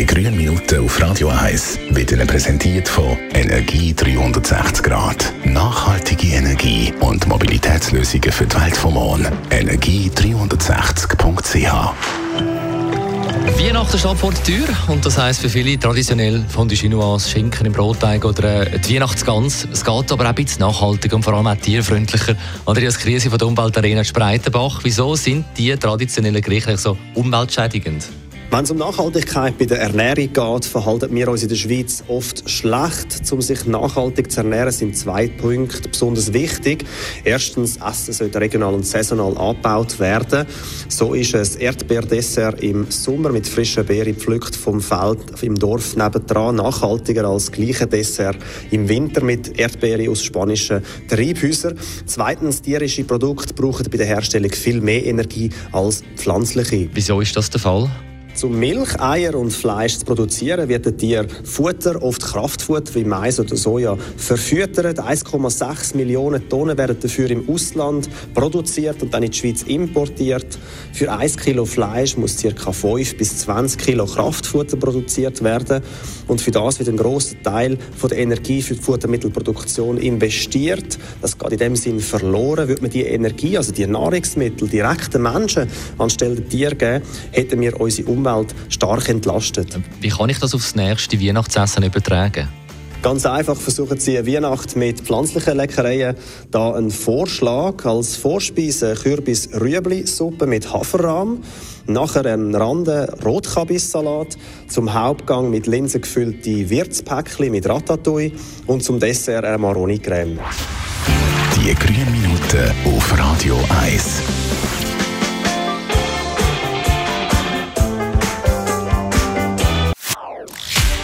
Die grünen Minuten auf Radio 1 wird präsentiert von Energie 360 Grad. Nachhaltige Energie und Mobilitätslösungen für die Welt vom Morgen. Energie360.ch Weihnachten steht vor der Tür und das heisst für viele traditionell von der Chinoise, Schinken im Brotteig oder äh, die Weihnachtsgans. Es geht aber auch ein bisschen nachhaltiger und vor allem auch tierfreundlicher. Andreas Krise von der Umweltarena Spreitenbach. Wieso sind die traditionellen Gerichte so umweltschädigend? Wenn es um Nachhaltigkeit bei der Ernährung geht, verhalten wir uns in der Schweiz oft schlecht. Um sich nachhaltig zu ernähren, sind zwei Punkte besonders wichtig. Erstens, Essen sollte regional und saisonal angebaut werden. So ist ein Erdbeerdessert im Sommer mit frischen Beeren gepflückt vom Feld im Dorf nebendran nachhaltiger als das gleiche Dessert im Winter mit Erdbeeren aus spanischen Treibhäusern. Zweitens, tierische Produkte brauchen bei der Herstellung viel mehr Energie als pflanzliche. Wieso ist das der Fall? Um Milch, Eier und Fleisch zu produzieren, wird das Tier Futter, oft Kraftfutter wie Mais oder Soja, verfüttert. 1,6 Millionen Tonnen werden dafür im Ausland produziert und dann in die Schweiz importiert. Für 1 Kilo Fleisch muss ca. 5 bis 20 Kilo Kraftfutter produziert werden. Und für das wird ein großer Teil von der Energie für die Futtermittelproduktion investiert. Das geht in dem Sinn verloren. Würde man die Energie, also die Nahrungsmittel, direkt den Menschen anstelle der Tiere geben, hätten wir unsere Umwelt Umwelt stark entlastet. Wie kann ich das aufs nächste Weihnachtsessen übertragen? Ganz einfach versuchen Sie eine Weihnacht mit pflanzlichen Leckereien. Da ein Vorschlag als Vorspeise Kürbis-Rüebli-Suppe mit Haferrahm. Nachher ein Rande Rotkabissalat. Zum Hauptgang mit Linsen gefüllte Wirtspäckchen mit Ratatouille. Und zum Dessert eine Maroni-Creme. Die grünen Minuten auf Radio 1.